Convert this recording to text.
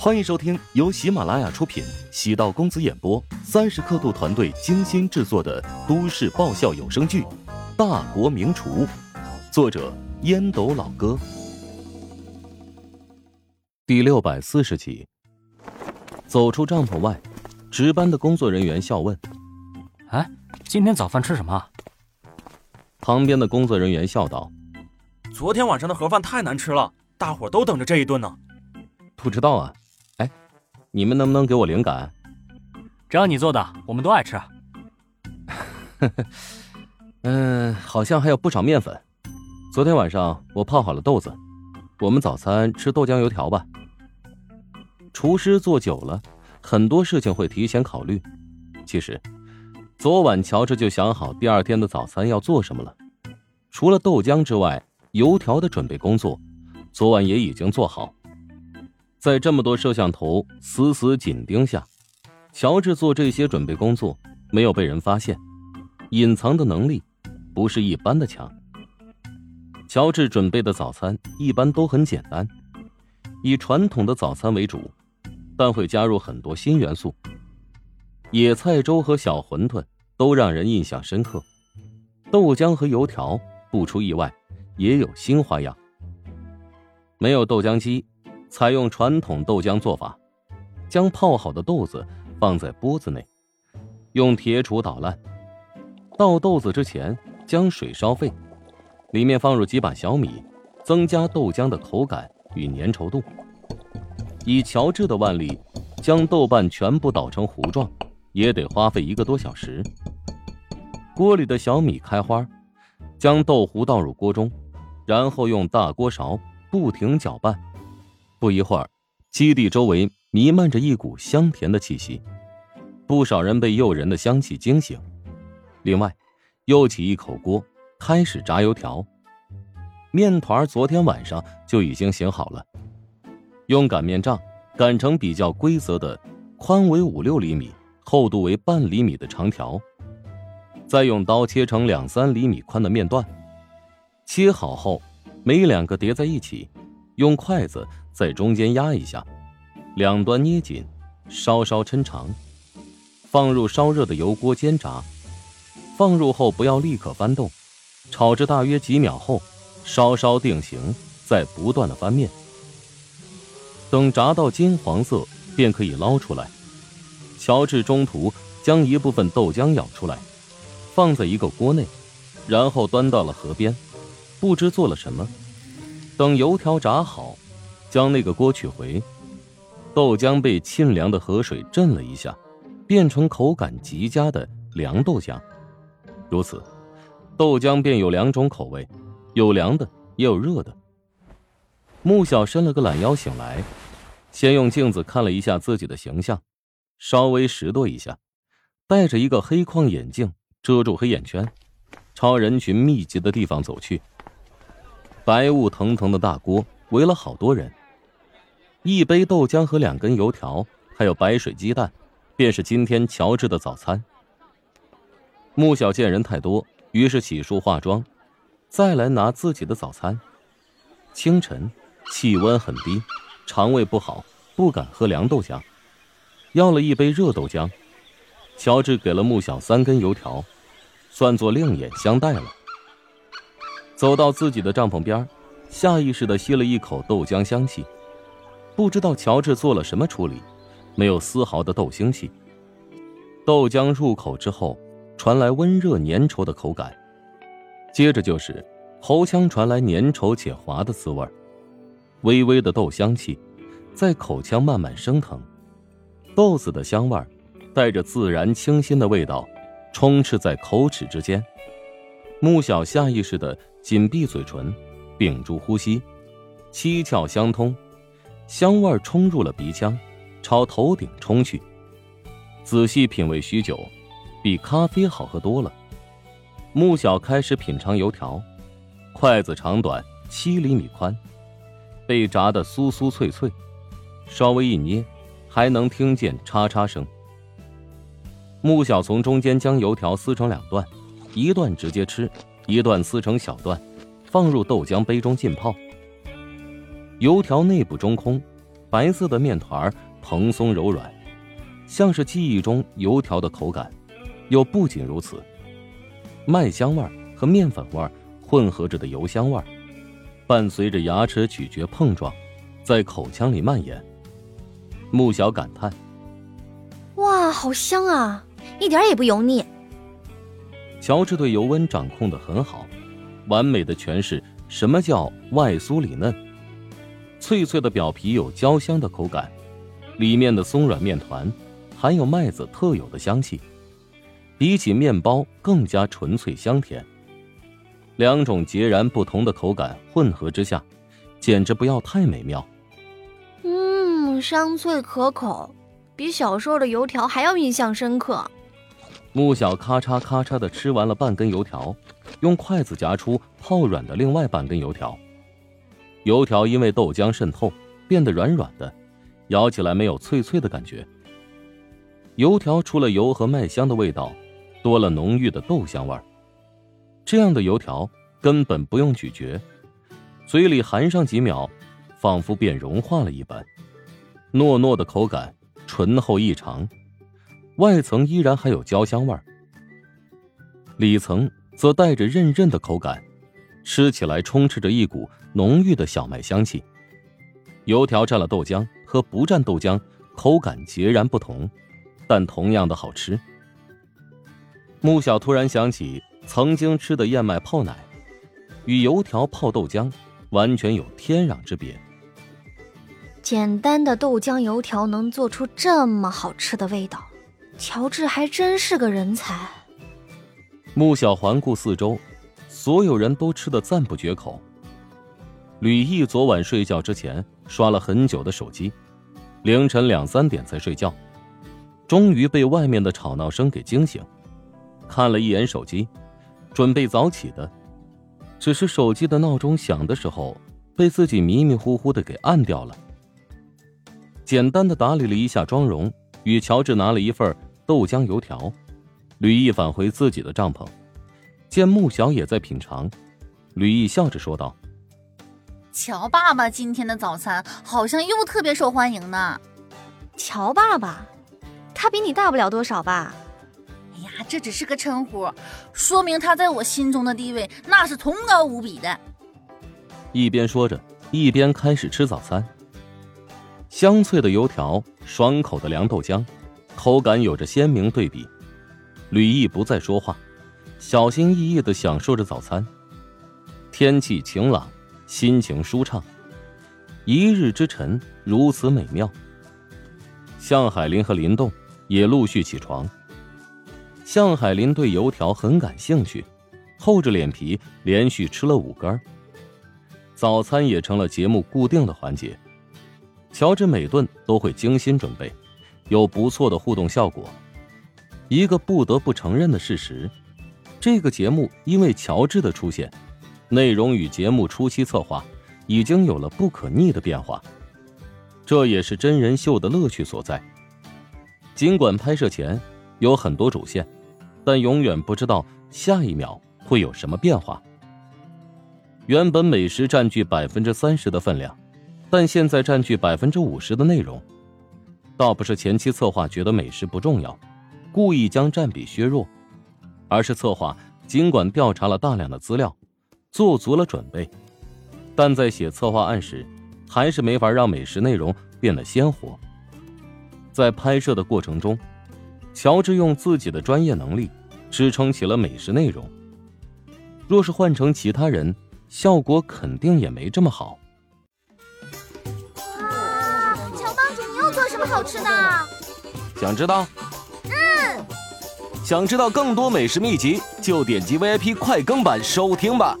欢迎收听由喜马拉雅出品、喜道公子演播、三十刻度团队精心制作的都市爆笑有声剧《大国名厨》，作者烟斗老哥，第六百四十集。走出帐篷外，值班的工作人员笑问：“哎，今天早饭吃什么？”旁边的工作人员笑道：“昨天晚上的盒饭太难吃了，大伙都等着这一顿呢。”不知道啊。你们能不能给我灵感？只要你做的，我们都爱吃。嗯，好像还有不少面粉。昨天晚上我泡好了豆子，我们早餐吃豆浆油条吧。厨师做久了，很多事情会提前考虑。其实，昨晚乔治就想好第二天的早餐要做什么了。除了豆浆之外，油条的准备工作，昨晚也已经做好。在这么多摄像头死死紧盯下，乔治做这些准备工作没有被人发现，隐藏的能力不是一般的强。乔治准备的早餐一般都很简单，以传统的早餐为主，但会加入很多新元素。野菜粥和小馄饨都让人印象深刻，豆浆和油条不出意外也有新花样。没有豆浆机。采用传统豆浆做法，将泡好的豆子放在钵子内，用铁杵捣烂。倒豆子之前，将水烧沸，里面放入几把小米，增加豆浆的口感与粘稠度。以乔治的腕力，将豆瓣全部捣成糊状，也得花费一个多小时。锅里的小米开花，将豆糊倒入锅中，然后用大锅勺不停搅拌。不一会儿，基地周围弥漫着一股香甜的气息，不少人被诱人的香气惊醒。另外，又起一口锅，开始炸油条。面团昨天晚上就已经醒好了，用擀面杖擀成比较规则的、宽为五六厘米、厚度为半厘米的长条，再用刀切成两三厘米宽的面段。切好后，每两个叠在一起，用筷子。在中间压一下，两端捏紧，稍稍抻长，放入烧热的油锅煎炸。放入后不要立刻翻动，炒至大约几秒后，稍稍定型，再不断的翻面。等炸到金黄色，便可以捞出来。乔治中途将一部分豆浆舀出来，放在一个锅内，然后端到了河边，不知做了什么。等油条炸好。将那个锅取回，豆浆被沁凉的河水震了一下，变成口感极佳的凉豆浆。如此，豆浆便有两种口味，有凉的，也有热的。穆小伸了个懒腰醒来，先用镜子看了一下自己的形象，稍微拾掇一下，戴着一个黑框眼镜遮住黑眼圈，朝人群密集的地方走去。白雾腾腾的大锅围了好多人。一杯豆浆和两根油条，还有白水鸡蛋，便是今天乔治的早餐。穆小见人太多，于是洗漱化妆，再来拿自己的早餐。清晨，气温很低，肠胃不好，不敢喝凉豆浆，要了一杯热豆浆。乔治给了穆小三根油条，算作另眼相待了。走到自己的帐篷边，下意识的吸了一口豆浆香气。不知道乔治做了什么处理，没有丝毫的豆腥气。豆浆入口之后，传来温热粘稠的口感，接着就是喉腔传来粘稠且滑的滋味微微的豆香气在口腔慢慢升腾，豆子的香味带着自然清新的味道，充斥在口齿之间。穆小下意识的紧闭嘴唇，屏住呼吸，七窍相通。香味冲入了鼻腔，朝头顶冲去。仔细品味许久，比咖啡好喝多了。穆小开始品尝油条，筷子长短七厘米宽，被炸得酥酥脆脆，稍微一捏，还能听见叉叉声。穆小从中间将油条撕成两段，一段直接吃，一段撕成小段，放入豆浆杯中浸泡。油条内部中空，白色的面团蓬松柔软，像是记忆中油条的口感。又不仅如此，麦香味和面粉味混合着的油香味，伴随着牙齿咀嚼碰撞，在口腔里蔓延。穆小感叹：“哇，好香啊，一点也不油腻。”乔治对油温掌控的很好，完美的诠释什么叫外酥里嫩。脆脆的表皮有焦香的口感，里面的松软面团含有麦子特有的香气，比起面包更加纯粹香甜。两种截然不同的口感混合之下，简直不要太美妙。嗯，香脆可口，比小时候的油条还要印象深刻。穆小咔嚓咔嚓的吃完了半根油条，用筷子夹出泡软的另外半根油条。油条因为豆浆渗透，变得软软的，咬起来没有脆脆的感觉。油条除了油和麦香的味道，多了浓郁的豆香味儿。这样的油条根本不用咀嚼，嘴里含上几秒，仿佛便融化了一般。糯糯的口感，醇厚异常，外层依然还有焦香味儿，里层则带着韧韧的口感。吃起来充斥着一股浓郁的小麦香气，油条蘸了豆浆和不蘸豆浆口感截然不同，但同样的好吃。穆小突然想起曾经吃的燕麦泡奶，与油条泡豆浆完全有天壤之别。简单的豆浆油条能做出这么好吃的味道，乔治还真是个人才。穆小环顾四周。所有人都吃得赞不绝口。吕毅昨晚睡觉之前刷了很久的手机，凌晨两三点才睡觉，终于被外面的吵闹声给惊醒，看了一眼手机，准备早起的，只是手机的闹钟响的时候被自己迷迷糊糊的给按掉了。简单的打理了一下妆容，与乔治拿了一份豆浆油条，吕毅返回自己的帐篷。见穆小也在品尝，吕毅笑着说道：“乔爸爸今天的早餐好像又特别受欢迎呢。”乔爸爸，他比你大不了多少吧？哎呀，这只是个称呼，说明他在我心中的地位那是崇高无比的。一边说着，一边开始吃早餐。香脆的油条，爽口的凉豆浆，口感有着鲜明对比。吕毅不再说话。小心翼翼的享受着早餐，天气晴朗，心情舒畅，一日之晨如此美妙。向海林和林动也陆续起床。向海林对油条很感兴趣，厚着脸皮连续吃了五根。早餐也成了节目固定的环节，乔治每顿都会精心准备，有不错的互动效果。一个不得不承认的事实。这个节目因为乔治的出现，内容与节目初期策划已经有了不可逆的变化，这也是真人秀的乐趣所在。尽管拍摄前有很多主线，但永远不知道下一秒会有什么变化。原本美食占据百分之三十的分量，但现在占据百分之五十的内容，倒不是前期策划觉得美食不重要，故意将占比削弱。而是策划，尽管调查了大量的资料，做足了准备，但在写策划案时，还是没法让美食内容变得鲜活。在拍摄的过程中，乔治用自己的专业能力支撑起了美食内容。若是换成其他人，效果肯定也没这么好。哇，乔帮主，你又做什么好吃的？想知道？想知道更多美食秘籍，就点击 VIP 快更版收听吧。